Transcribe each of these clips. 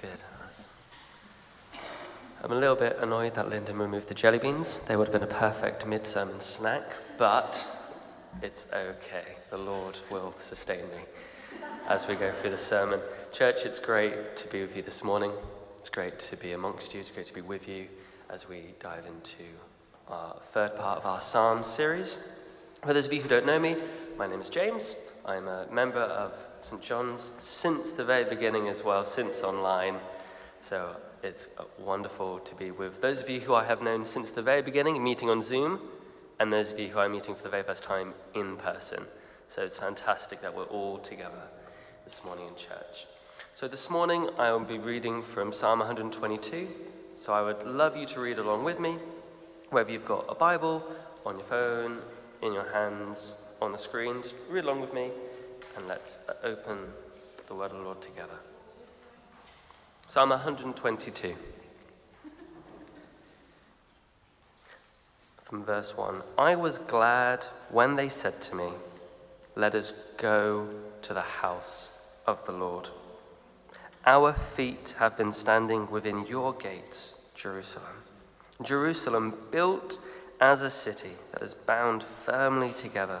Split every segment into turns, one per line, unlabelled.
Good. That's... I'm a little bit annoyed that Lyndon removed the jelly beans. They would have been a perfect mid sermon snack, but it's okay. The Lord will sustain me as we go through the sermon. Church, it's great to be with you this morning. It's great to be amongst you. It's great to be with you as we dive into our third part of our Psalm series. For those of you who don't know me, my name is James. I'm a member of St. John's since the very beginning as well, since online. So it's uh, wonderful to be with those of you who I have known since the very beginning, meeting on Zoom, and those of you who I'm meeting for the very first time in person. So it's fantastic that we're all together this morning in church. So this morning I will be reading from Psalm 122. So I would love you to read along with me, whether you've got a Bible on your phone, in your hands, on the screen. Just read along with me and let's open the word of the Lord together. Psalm 122. From verse 1 I was glad when they said to me, Let us go to the house of the Lord. Our feet have been standing within your gates, Jerusalem. Jerusalem, built as a city that is bound firmly together,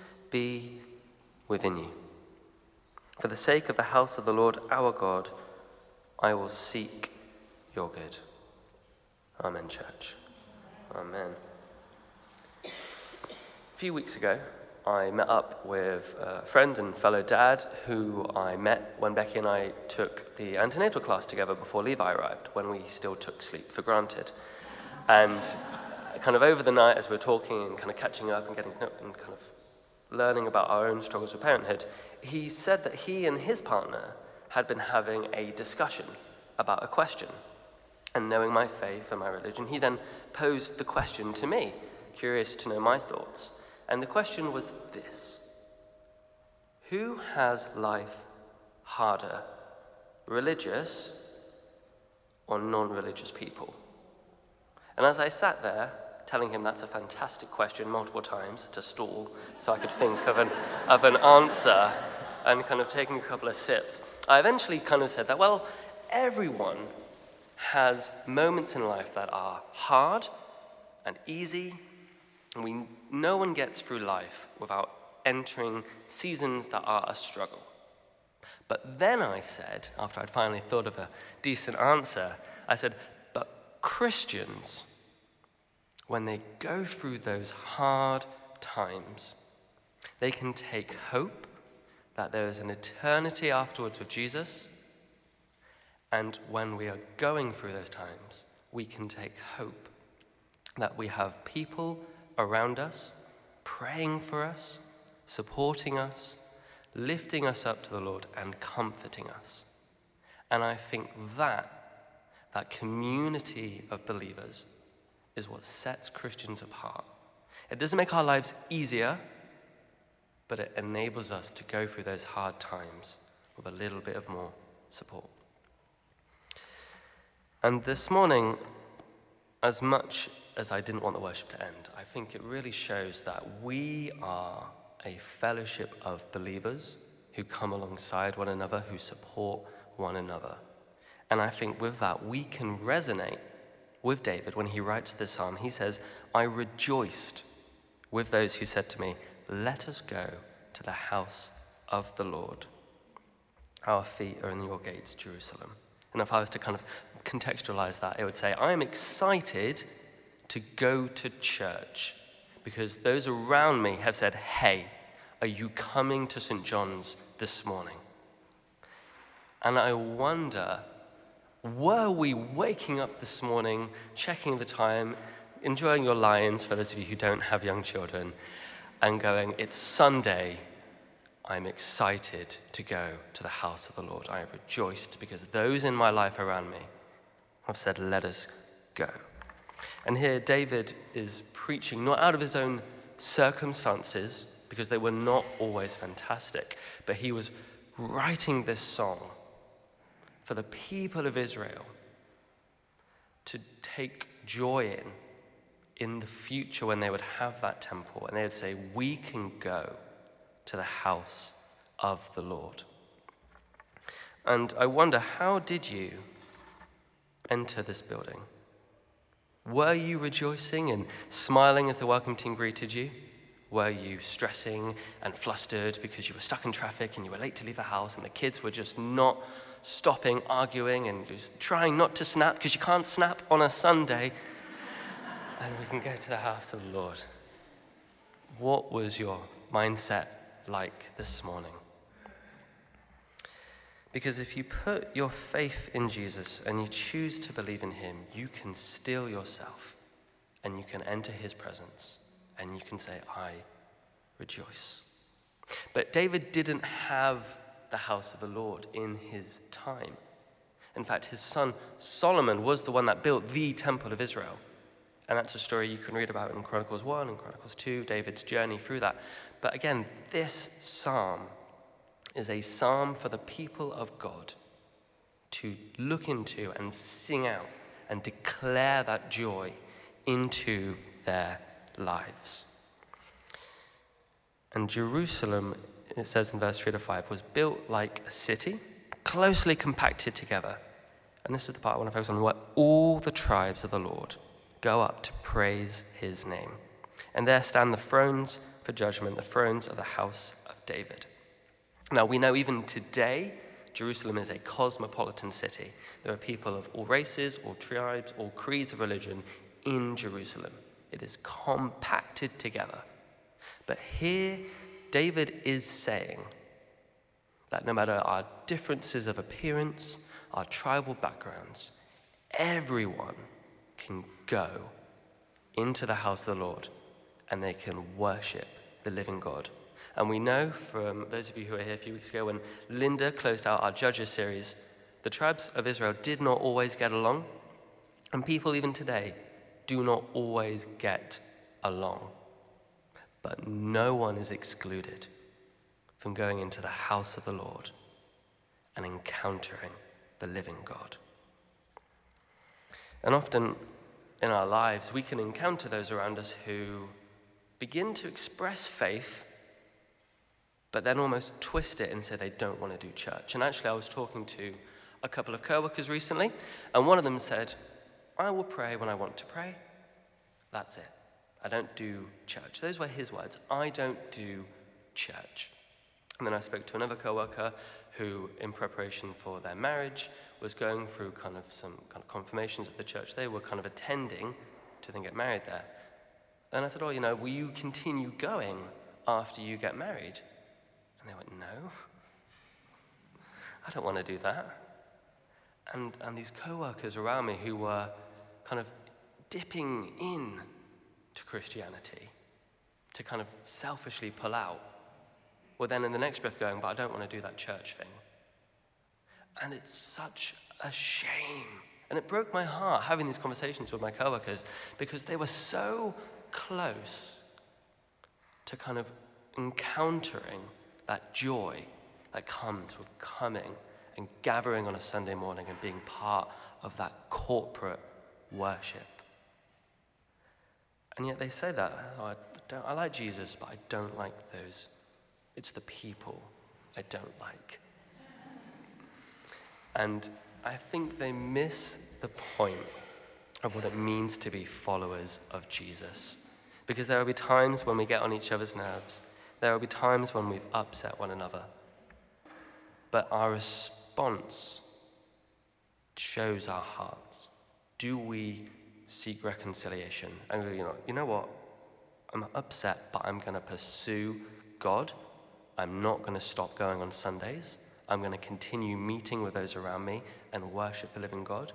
be within you. For the sake of the house of the Lord our God, I will seek your good. Amen, church. Amen. A few weeks ago, I met up with a friend and fellow dad who I met when Becky and I took the antenatal class together before Levi arrived, when we still took sleep for granted. And kind of over the night, as we were talking and kind of catching up and getting and kind of learning about our own struggles with parenthood, he said that he and his partner had been having a discussion about a question. And knowing my faith and my religion, he then posed the question to me, curious to know my thoughts. And the question was this Who has life harder, religious or non religious people? And as I sat there, telling him that's a fantastic question multiple times to stall so I could think of an, of an answer and kind of taking a couple of sips, I eventually kind of said that, well, everyone has moments in life that are hard and easy and we, no one gets through life without entering seasons that are a struggle. But then I said, after I'd finally thought of a decent answer, I said, but Christians, when they go through those hard times, they can take hope that there is an eternity afterwards with Jesus. And when we are going through those times, we can take hope that we have people around us, praying for us, supporting us, lifting us up to the Lord, and comforting us. And I think that, that community of believers, is what sets Christians apart. It doesn't make our lives easier, but it enables us to go through those hard times with a little bit of more support. And this morning, as much as I didn't want the worship to end, I think it really shows that we are a fellowship of believers who come alongside one another, who support one another. And I think with that, we can resonate with David when he writes this psalm. He says, I rejoiced with those who said to me, Let us go to the house of the Lord. Our feet are in your gates, Jerusalem. And if I was to kind of contextualize that, it would say, I'm excited to go to church because those around me have said, Hey, are you coming to St. John's this morning? And I wonder, were we waking up this morning, checking the time, enjoying your lions for those of you who don't have young children, and going, It's Sunday, I'm excited to go to the house of the Lord. I have rejoiced because those in my life around me have said, Let us go. And here David is preaching not out of his own circumstances, because they were not always fantastic, but he was writing this song for the people of Israel to take joy in in the future when they would have that temple and they would say, We can go to the house of the Lord. And I wonder, how did you enter this building? Were you rejoicing and smiling as the welcome team greeted you? Were you stressing and flustered because you were stuck in traffic and you were late to leave the house and the kids were just not stopping arguing and just trying not to snap because you can't snap on a Sunday? And we can go to the house of the Lord. What was your mindset like this morning? Because if you put your faith in Jesus and you choose to believe in him, you can steel yourself and you can enter his presence and you can say, I rejoice. But David didn't have the house of the Lord in his time. In fact, his son Solomon was the one that built the temple of Israel. And that's a story you can read about in Chronicles 1 and Chronicles 2, David's journey through that. But again, this psalm is a psalm for the people of God to look into and sing out and declare that joy into their lives. And Jerusalem, it says in verse 3 to 5, was built like a city, closely compacted together. And this is the part I want to focus on where all the tribes of the Lord go up to praise his name. And there stand the thrones for judgment, the thrones of the house of David. Now, we know even today, Jerusalem is a cosmopolitan city. There are people of all races, all tribes, all creeds of religion in Jerusalem. It is compacted together. But here, David is saying that no matter our differences of appearance, our tribal backgrounds, everyone can go into the house of the Lord and they can worship the living God. And we know from those of you who were here a few weeks ago when Linda closed out our Judges series, the tribes of Israel did not always get along. And people, even today, do not always get along. But no one is excluded from going into the house of the Lord and encountering the living God. And often in our lives, we can encounter those around us who begin to express faith, but then almost twist it and say they don't want to do church. And actually, I was talking to a couple of co workers recently, and one of them said, I will pray when I want to pray. That's it. I don't do church. Those were his words. I don't do church. And then I spoke to another coworker who, in preparation for their marriage, was going through kind of some kind of confirmations at the church they were kind of attending to then get married there. And I said, Oh, you know, will you continue going after you get married? And they went, No, I don't want to do that. And, and these co workers around me who were kind of dipping in to Christianity to kind of selfishly pull out Well, then in the next breath going, But I don't want to do that church thing. And it's such a shame. And it broke my heart having these conversations with my coworkers because they were so close to kind of encountering that joy that comes with coming and gathering on a Sunday morning and being part of that corporate worship. And yet they say that oh, I, I like Jesus, but I don't like those. It's the people I don't like. And I think they miss the point of what it means to be followers of Jesus. Because there will be times when we get on each other's nerves, there will be times when we've upset one another. But our response shows our hearts. Do we seek reconciliation and you know, you know what? I'm upset, but I'm going to pursue God. I'm not going to stop going on Sundays. I'm going to continue meeting with those around me and worship the living God?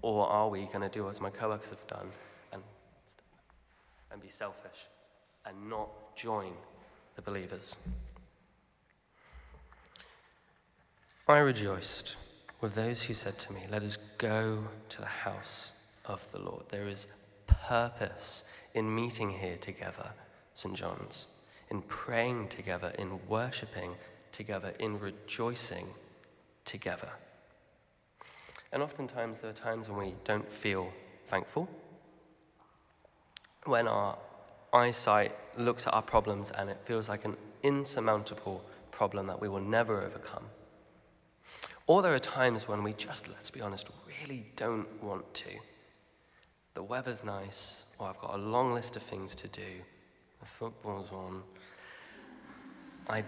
Or are we going to do as my coworkers have done and, and be selfish and not join the believers? I rejoiced with those who said to me, Let us go to the house of the Lord. There is purpose in meeting here together, St. John's, in praying together, in worshipping together, in rejoicing together. And oftentimes there are times when we don't feel thankful, when our eyesight looks at our problems and it feels like an insurmountable problem that we will never overcome. Or there are times when we just, let's be honest, really don't want to. The weather's nice, or I've got a long list of things to do, the football's on. I,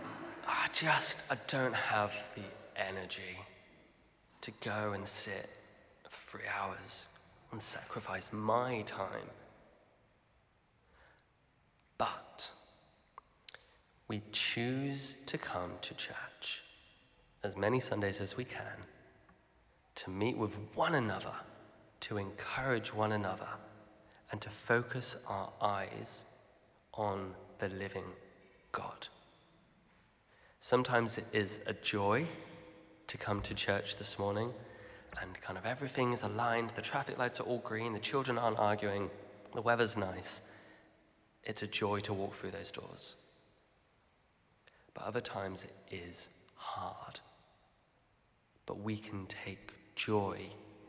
I just, I don't have the energy to go and sit for three hours and sacrifice my time. But we choose to come to church as many Sundays as we can to meet with one another, to encourage one another, and to focus our eyes on the living God. Sometimes it is a joy to come to church this morning and kind of everything is aligned, the traffic lights are all green, the children aren't arguing, the weather's nice. It's a joy to walk through those doors. But other times it is hard. But we can take joy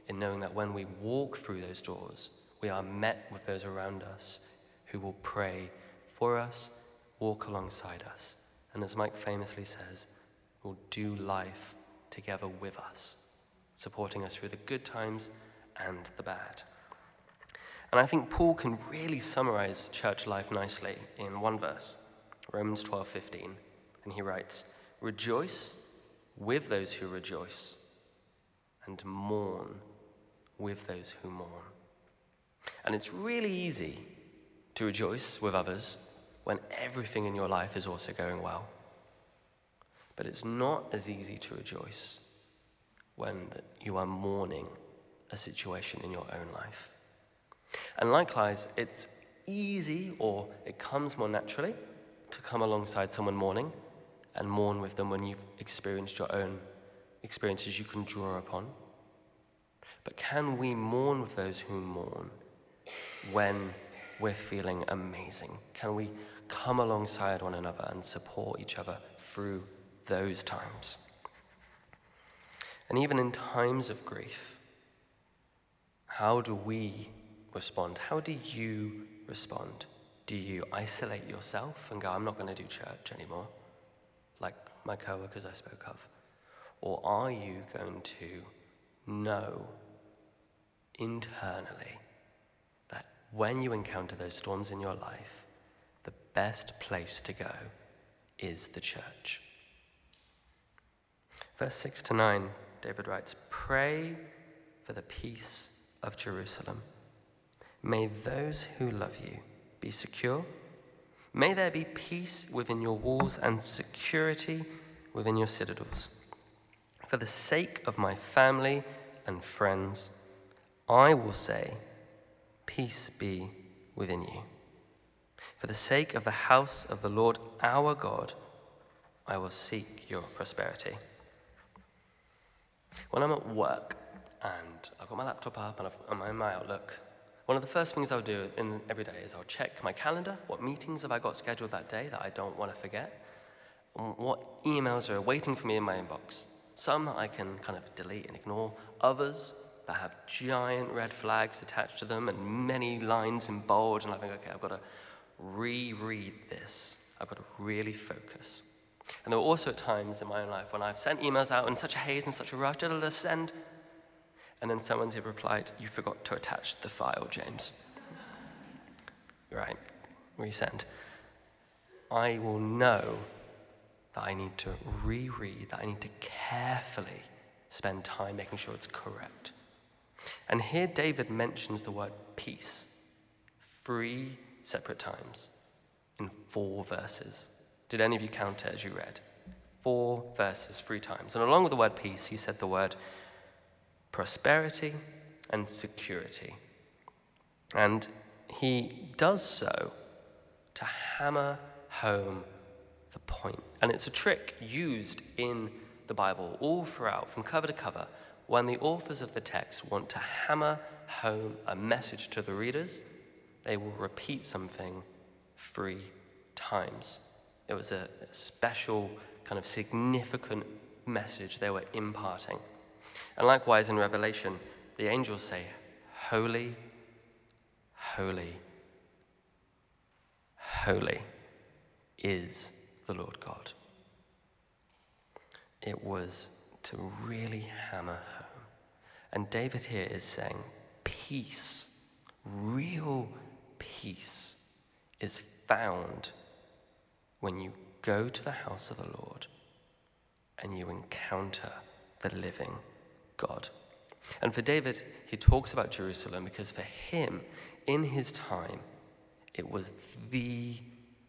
in knowing that when we walk through those doors, we are met with those around us who will pray for us, walk alongside us, and as Mike famously says, will do life together with us, supporting us through the good times and the bad. And I think Paul can really summarize church life nicely in one verse, Romans 12:15, and he writes, "Rejoice with those who rejoice, and mourn with those who mourn." And it's really easy to rejoice with others when everything in your life is also going well. But it's not as easy to rejoice when you are mourning a situation in your own life. And likewise, it's easy or it comes more naturally to come alongside someone mourning and mourn with them when you've experienced your own experiences you can draw upon. But can we mourn with those who mourn when we're feeling amazing? Can we come alongside one another and support each other through those times? And even in times of grief, how do we respond? How do you respond? Do you isolate yourself and go, I'm not going to do church anymore, like my coworkers I spoke of? Or are you going to know internally that when you encounter those storms in your life, the best place to go is the church? Verse 6 to 9, David writes, Pray for the peace of Jerusalem. May those who love you be secure. May there be peace within your walls and security within your citadels. For the sake of my family and friends, I will say, Peace be within you. For the sake of the house of the Lord our God, I will seek your prosperity. When I'm at work and I've got my laptop up and I'm in my Outlook, one of the first things I'll do in every day is I'll check my calendar. What meetings have I got scheduled that day that I don't want to forget? What emails are waiting for me in my inbox? Some that I can kind of delete and ignore, others that have giant red flags attached to them and many lines in bold, and I think, okay, I've got to reread this. I've got to really focus. And there were also times in my own life when I've sent emails out in such a haze and such a rush, da da send, and then someone's replied, You forgot to attach the file, James. right, resend. I will know that I need to reread, that I need to carefully spend time making sure it's correct. And here David mentions the word peace three separate times in four verses. Did any of you count it as you read? Four verses, three times. And along with the word peace, he said the word prosperity and security. And he does so to hammer home the point. And it's a trick used in the Bible, all throughout, from cover to cover, when the authors of the text want to hammer home a message to the readers, they will repeat something three times. It was a special, kind of significant message they were imparting. And likewise in Revelation, the angels say, Holy, holy, holy is the Lord God. It was to really hammer. And David here is saying, peace, real peace, is found when you go to the house of the Lord and you encounter the living God. And for David, he talks about Jerusalem because for him, in his time, it was the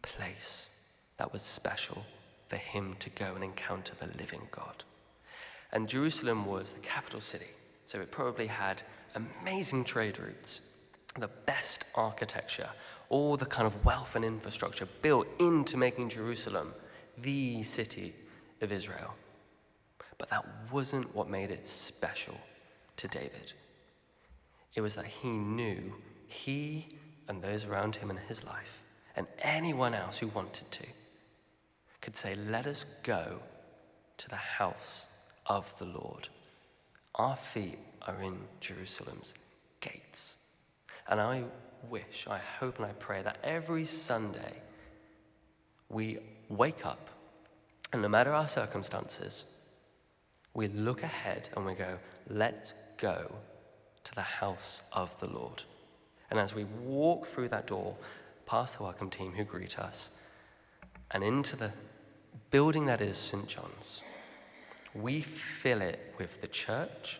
place that was special for him to go and encounter the living God. And Jerusalem was the capital city, so it probably had amazing trade routes, the best architecture, all the kind of wealth and infrastructure built into making Jerusalem the city of Israel. But that wasn't what made it special to David. It was that he knew he and those around him in his life, and anyone else who wanted to, could say, Let us go to the house of the Lord. Our feet are in Jerusalem's gates. And I wish, I hope, and I pray that every Sunday we wake up and no matter our circumstances, we look ahead and we go, let's go to the house of the Lord. And as we walk through that door, past the welcome team who greet us, and into the building that is St. John's, we fill it with the church,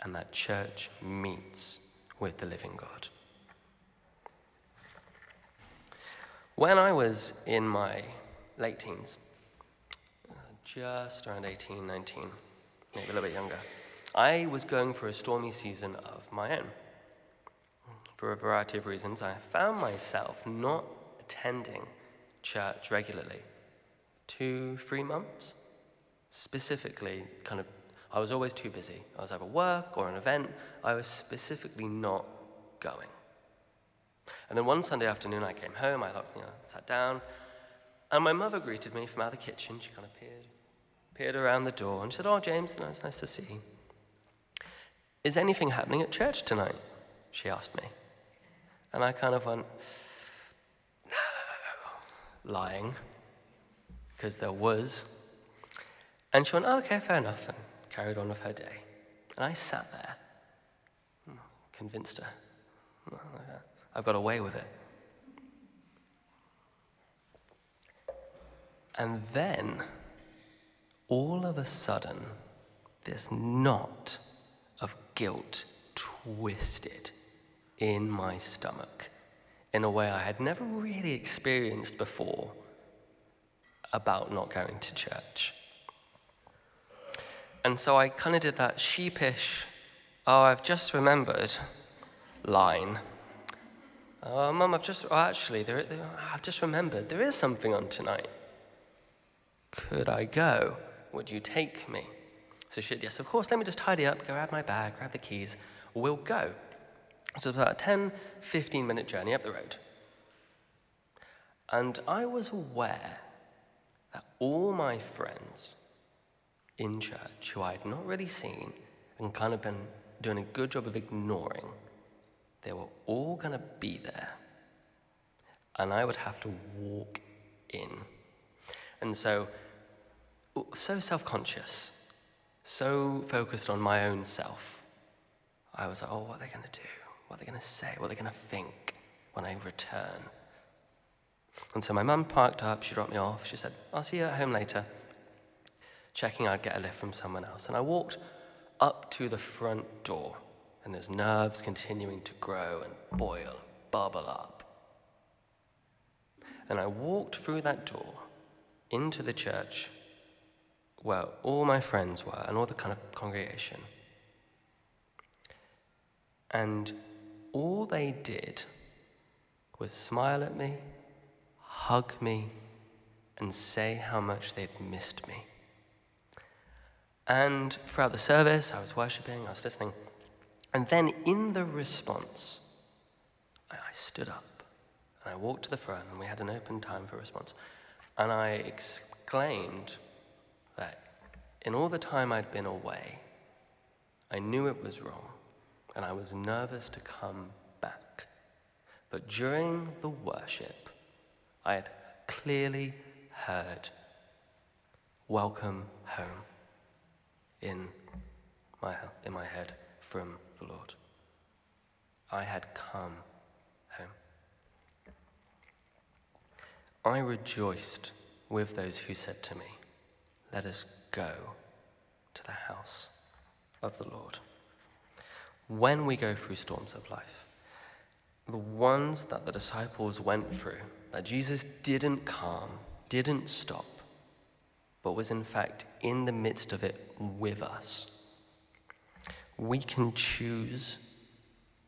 and that church meets with the living God. When I was in my late teens, just around 18, 19, maybe a little bit younger, I was going through a stormy season of my own. For a variety of reasons, I found myself not attending church regularly. Two, three months? Specifically, kind of, I was always too busy. I was either work or an event. I was specifically not going. And then one Sunday afternoon, I came home, I you know, sat down, and my mother greeted me from out of the kitchen. She kind of peered, peered around the door and said, Oh, James, it's nice to see you. Is anything happening at church tonight? She asked me. And I kind of went, No, lying, because there was. And she went, oh, Okay, fair enough, and carried on with her day. And I sat there, hmm, convinced her. I've got away with it. And then, all of a sudden, this knot of guilt twisted in my stomach in a way I had never really experienced before about not going to church. And so I kind of did that sheepish, oh, I've just remembered line. Oh, Mum, I've just, oh, actually, there, there, I've just remembered there is something on tonight. Could I go? Would you take me? So she said, Yes, of course. Let me just tidy up, grab my bag, grab the keys. We'll go. So it was about a 10, 15 minute journey up the road. And I was aware that all my friends in church, who I had not really seen and kind of been doing a good job of ignoring, they were all going to be there. And I would have to walk in. And so, so self conscious, so focused on my own self. I was like, oh, what are they going to do? What are they going to say? What are they going to think when I return? And so my mum parked up, she dropped me off. She said, I'll see you at home later. Checking I'd get a lift from someone else. And I walked up to the front door, and there's nerves continuing to grow and boil, bubble up. And I walked through that door into the church where all my friends were and all the kind of congregation. And all they did was smile at me, hug me, and say how much they'd missed me. And throughout the service, I was worshiping, I was listening. And then in the response, I, I stood up and I walked to the front, and we had an open time for response. And I exclaimed that in all the time I'd been away, I knew it was wrong, and I was nervous to come back. But during the worship, I had clearly heard, Welcome home, in my, in my head from the Lord. I had come home. I rejoiced with those who said to me, Let us go to the house of the Lord. When we go through storms of life, the ones that the disciples went through, that Jesus didn't calm, didn't stop, but was in fact in the midst of it with us, we can choose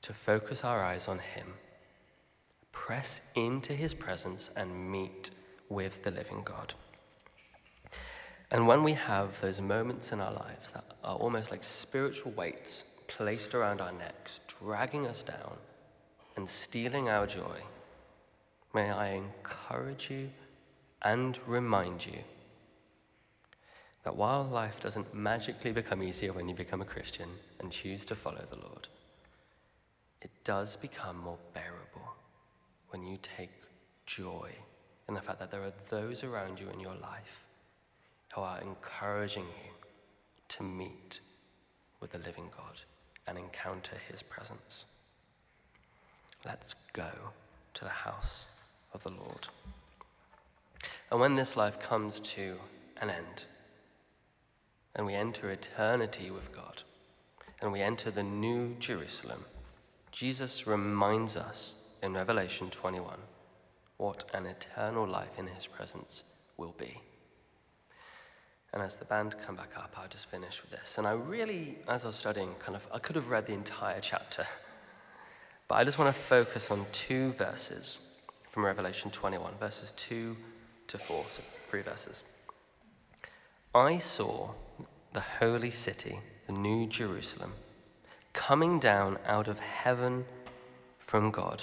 to focus our eyes on Him, press into His presence, and meet with the living God. And when we have those moments in our lives that are almost like spiritual weights placed around our necks, dragging us down and stealing our joy, may I encourage you and remind you that while life doesn't magically become easier when you become a Christian and choose to follow the Lord, it does become more bearable when you take joy in the fact that there are those around you in your life who are encouraging you to meet with the living God and encounter his presence. Let's go to the house of the Lord. And when this life comes to an end, and we enter eternity with God, and we enter the new Jerusalem, Jesus reminds us in Revelation 21 what an eternal life in his presence will be. And as the band come back up, I'll just finish with this. And I really, as I was studying, kind of, I could have read the entire chapter, but I just want to focus on two verses from Revelation 21, verses 2 to 4, so three verses. I saw the holy city, the new Jerusalem, coming down out of heaven from God,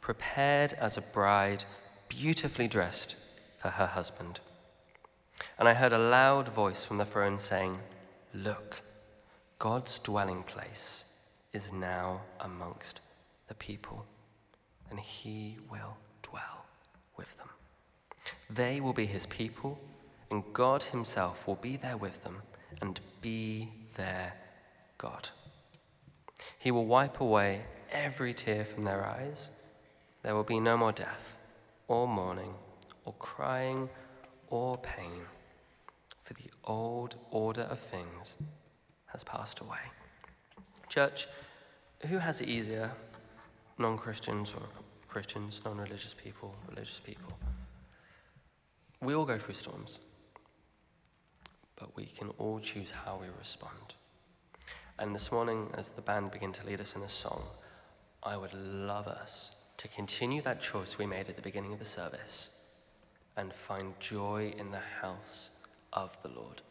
prepared as a bride, beautifully dressed for her husband. And I heard a loud voice from the throne saying, Look, God's dwelling place is now amongst the people, and he will dwell with them. They will be his people, and God himself will be there with them and be their God. He will wipe away every tear from their eyes. There will be no more death, or mourning, or crying, or pain, for the old order of things has passed away. Church, who has it easier? Non Christians or Christians, non religious people, religious people? We all go through storms but we can all choose how we respond. And this morning, as the band begin to lead us in a song, I would love us to continue that choice we made at the beginning of the service and find joy in the house of the Lord.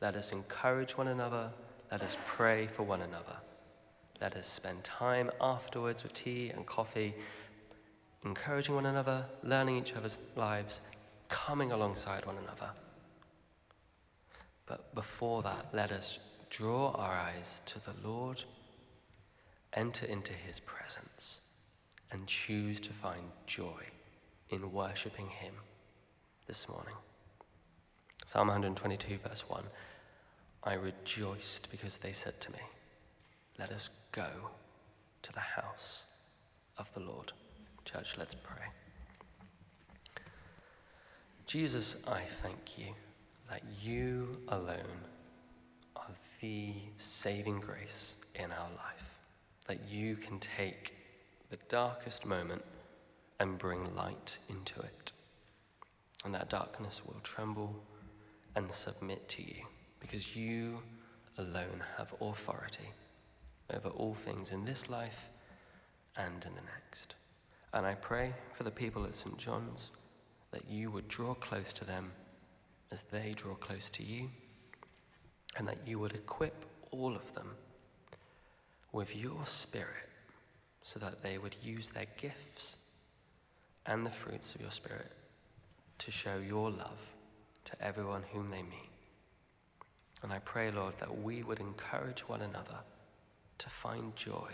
Let us encourage one another. Let us pray for one another. Let us spend time afterwards with tea and coffee, encouraging one another, learning each other's lives, coming alongside one another. But before that, let us draw our eyes to the Lord, enter into his presence, and choose to find joy in worshipping him this morning. Psalm 122, verse 1 I rejoiced because they said to me, Let us go to the house of the Lord. Church, let's pray. Jesus, I thank you that you alone are the saving grace in our life, that you can take the darkest moment and bring light into it. And that darkness will tremble and submit to you because you alone have authority over all things in this life and in the next. And I pray for the people at St. John's that you would draw close to them as they draw close to you. and that you would equip all of them with your Spirit so that they would use their gifts and the fruits of your Spirit to show your love to everyone whom they meet. And I pray, Lord, that we would encourage one another to find joy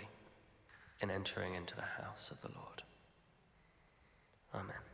in entering into the house of the Lord. Amen.